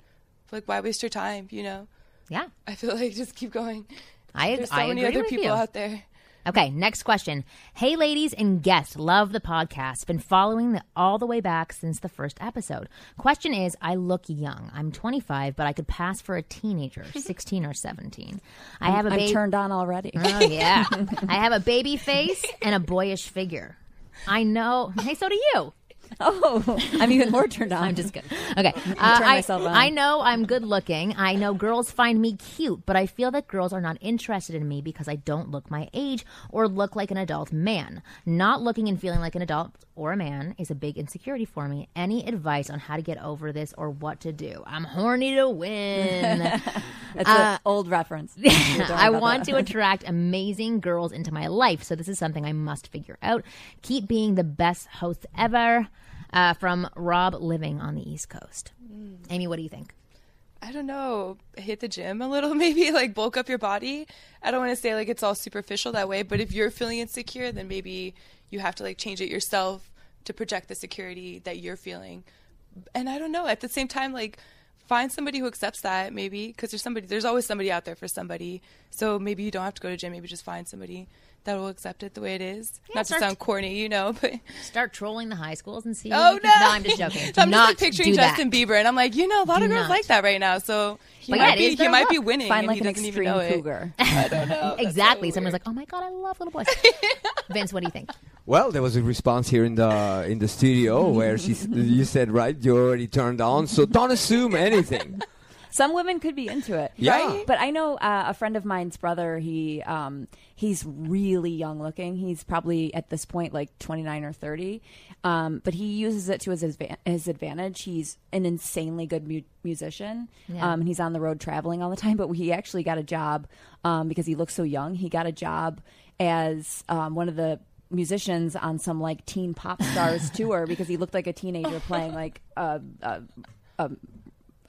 Like why waste your time? You know. Yeah. I feel like just keep going. I, There's so I many agree other people you. out there. Okay, next question. Hey, ladies and guests, love the podcast. Been following the, all the way back since the first episode. Question is I look young. I'm 25, but I could pass for a teenager, 16 or 17. I have a I'm baby. turned on already. Oh, yeah. I have a baby face and a boyish figure. I know. Hey, so do you. Oh, I'm even more turned on. I'm just good. Okay. Uh, I. I know I'm good looking. I know girls find me cute, but I feel that girls are not interested in me because I don't look my age or look like an adult man. Not looking and feeling like an adult or a man is a big insecurity for me. Any advice on how to get over this or what to do? I'm horny to win. That's Uh, an old reference. I want to attract amazing girls into my life, so this is something I must figure out. Keep being the best host ever. Uh, from Rob living on the East Coast. Amy, what do you think? I don't know, hit the gym a little, maybe like bulk up your body. I don't want to say like it's all superficial that way, but if you're feeling insecure, then maybe you have to like change it yourself to project the security that you're feeling. And I don't know, at the same time, like find somebody who accepts that maybe because there's somebody, there's always somebody out there for somebody. So maybe you don't have to go to gym, maybe just find somebody that will accept it the way it is. Yeah, Not to sound corny, you know, but Start trolling the high schools and see. oh what no, you I'm just joking. So I'm not just like picturing Justin that. Bieber, and I'm like, you know, a lot Do of girls not. like that right now. So he But might yeah, it be he their might be winning, Find and like he an doesn't even extreme know cougar. I don't know. exactly. Someone's like, "Oh my god, I love little boys." Vince, what do you think? Well, there was a response here in the in the studio where she you said right, you already turned on, so don't assume anything. Some women could be into it, Yeah. Right? But I know uh, a friend of mine's brother. He um, he's really young looking. He's probably at this point like twenty nine or thirty, um, but he uses it to his adva- his advantage. He's an insanely good mu- musician. Yeah. Um, and he's on the road traveling all the time. But he actually got a job um, because he looks so young. He got a job as um, one of the musicians on some like teen pop stars tour because he looked like a teenager playing like a, a, a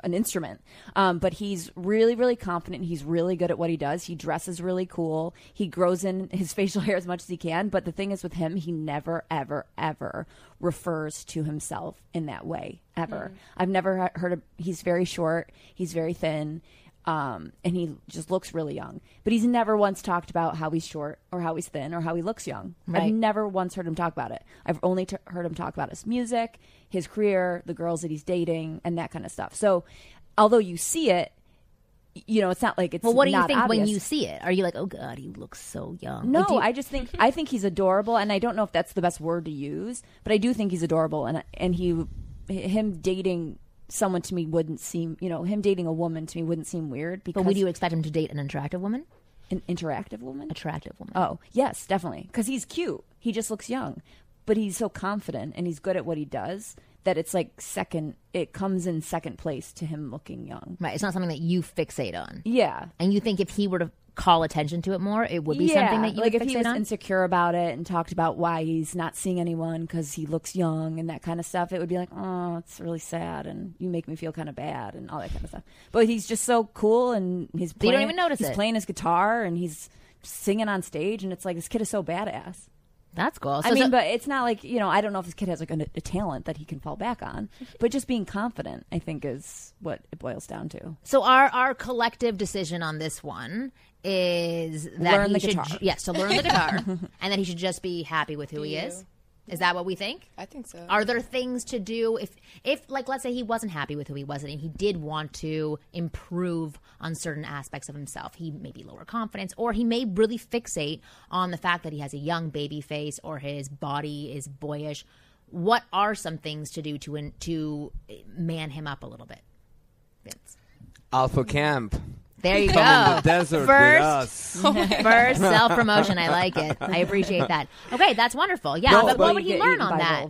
an instrument. Um, but he's really, really confident. He's really good at what he does. He dresses really cool. He grows in his facial hair as much as he can. But the thing is with him, he never, ever, ever refers to himself in that way ever. I've never heard of. He's very short. He's very thin. Um, and he just looks really young. But he's never once talked about how he's short or how he's thin or how he looks young. Right. I've never once heard him talk about it. I've only t- heard him talk about his music, his career, the girls that he's dating, and that kind of stuff. So, although you see it, you know, it's not like it's. Well, what do you think when you see it? Are you like, "Oh God, he looks so young"? No, Like, you- I just think I think he's adorable, and I don't know if that's the best word to use, but I do think he's adorable, and and he him dating someone to me wouldn't seem, you know, him dating a woman to me wouldn't seem weird. Because But would you expect him to date an attractive woman? An interactive woman? Attractive woman. Oh, yes, definitely. Because he's cute. He just looks young. But he's so confident and he's good at what he does that it's like second, it comes in second place to him looking young. Right. It's not something that you fixate on. Yeah. And you think if he were to call attention to it more, it would be yeah, something that you like would if he was on? insecure about it and talked about why he's not seeing anyone because he looks young and that kind of stuff, it would be like, oh, it's really sad and you make me feel kind of bad and all that kind of stuff. But he's just so cool and he's But you don't playing, even notice he's it. playing his guitar and he's singing on stage and it's like this kid is so badass. That's cool. I mean, so- but it's not like you know. I don't know if this kid has like a, a talent that he can fall back on, but just being confident, I think, is what it boils down to. So our our collective decision on this one is that Learn he the should guitar. yes to learn the guitar, and that he should just be happy with who he is. Is that what we think? I think so. Are there things to do if if like let's say he wasn't happy with who he was and he did want to improve on certain aspects of himself. He may be lower confidence or he may really fixate on the fact that he has a young baby face or his body is boyish. What are some things to do to in, to man him up a little bit? Vince. Alpha Camp. There you go. the desert first, with us. first self promotion. I like it. I appreciate that. Okay, that's wonderful. Yeah, No, but, but- what would he learn on that?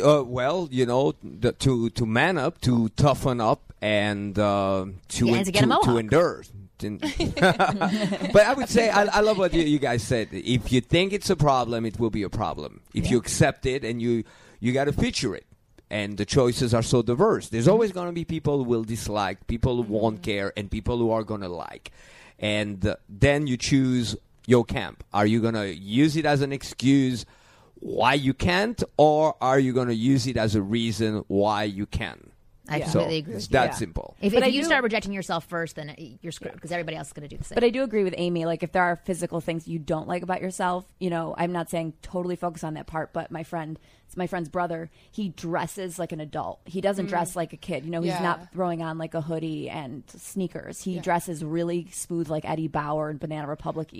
Uh, well, you know, the, to to man up, to toughen up, and uh, to Yeah, and to get a to, mohawk. to endure. Didn't- but I would say I, I love what you, you guys said. If you think it's a problem, it will be a problem. If you accept it and you you got to feature it, and the choices are so diverse, there's always going to be people who will dislike, people who won't care, and people who are going to like. And uh, then you choose your camp. Are you going to use it as an excuse why you can't, or are you going to use it as a reason why you can? I So completely agree. it's that you. simple. If, But if you do- start rejecting yourself first, then you're screwed because everybody else is going to do the same. But I do agree with Amy. Like, if there are physical things you don't like about yourself, you know, I'm not saying totally focus on that part. But my friend, it's my friend's brother. He dresses like an adult. He doesn't Mm. dress like a kid. You know, he's Yeah. not throwing on like a hoodie and sneakers. He dresses really smooth, like Eddie Bauer and Banana Republic.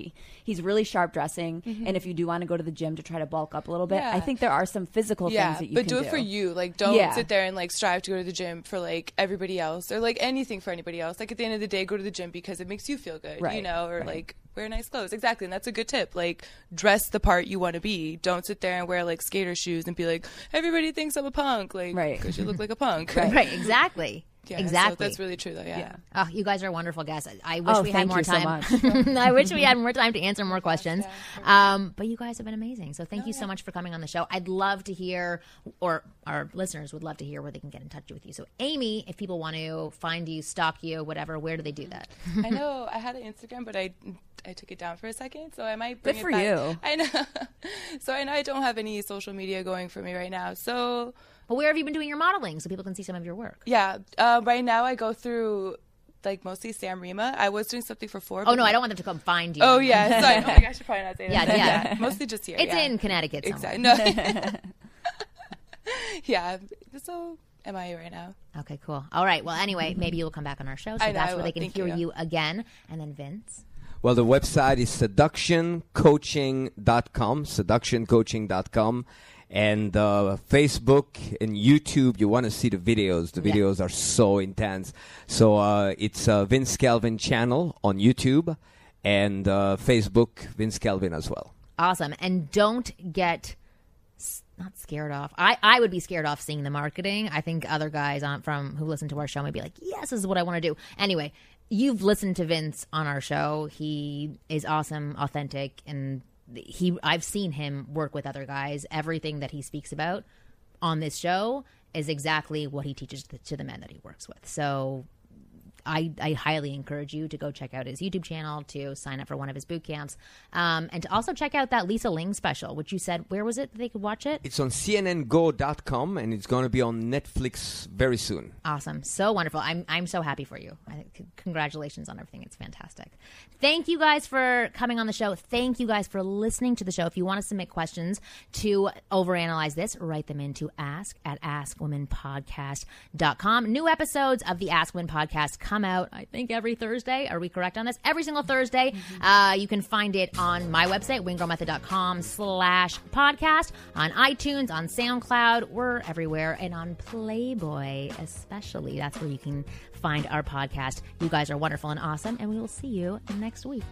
He's really sharp dressing. Mhm. And if you do want to go to the gym to try to bulk up a little bit, Yeah. I think there are some physical yeah, things that you but can do it for you. Like, don't Yeah. sit there and like strive to go to the gym for like everybody else or like anything for anybody else. Like at the end of the day, go to the gym because it makes you feel good, you know, or right. like wear nice clothes. Exactly, and that's a good tip. Like, dress the part you want to be. Don't sit there and wear like skater shoes and be like, everybody thinks I'm a punk, like, right? because you look like a punk. right. exactly. Yeah, so exactly. that's really true, though. Yeah. Oh, you guys are wonderful guests. I- I wish Oh, we had thank more you so time. much. I wish we had more time to answer more questions. Um, but you guys have been amazing. So thank you so much for coming on the show. I'd love to hear, or our listeners would love to hear where they can get in touch with you. So, Amy, if people want to find you, stalk you, whatever, where do they do that? I know I had an Instagram, but I I took it down for a second, so I might bring Good it for back. you. I know. so I know I don't have any social media going for me right now. So, but where have you been doing your modeling so people can see some of your work? Yeah, uh, right now I go through like mostly Sam Rima. I was doing something for four. Oh no, I don't want them to come find you. Oh yeah, sorry. Oh my gosh, I should probably not say that. Yeah, yeah. mostly just here. It's yeah. in Connecticut somewhere. Exactly. No. yeah. So am I right now? Okay, cool. All right. Well, anyway, maybe you'll come back on our show, so I know, that's I where will. they can Thank hear you. you again. And then Vince. Well, the website is seductioncoaching.com, seductioncoaching.com. And uh, Facebook and YouTube, you want to see the videos. The videos are so intense. So uh, it's uh, Vince Kelvin channel on YouTube and uh, Facebook, Vince Kelvin as well. Awesome. And don't get not scared off. I, I would be scared off seeing the marketing. I think other guys on from who listen to our show may be like, yes, this is what I want to do. Anyway, you've listened to Vince on our show. He is awesome, authentic, and he I've seen him work with other guys. Everything that he speaks about on this show is exactly what he teaches to, the men that he works with. So I, I highly encourage you to go check out his YouTube channel, to sign up for one of his boot camps, um, and to also check out that Lisa Ling special, which you said, where was it that they could watch it? It's on cnngo.com and it's going to be on Netflix very soon. Awesome. So wonderful. I'm, I'm so happy for you. I, c- congratulations on everything. It's fantastic. Thank you guys for coming on the show. Thank you guys for listening to the show. If you want to submit questions to overanalyze this, write them into ask at askwomenpodcast.com. New episodes of the Ask Women podcast come out, I think, every Thursday. Are we correct on this? Every single Thursday. Uh, you can find it on my website, wingirlmethod.com slash podcast, on iTunes, on SoundCloud. We're everywhere. And on Playboy, especially. That's where you can find our podcast. You guys are wonderful and awesome. And we will see you next week.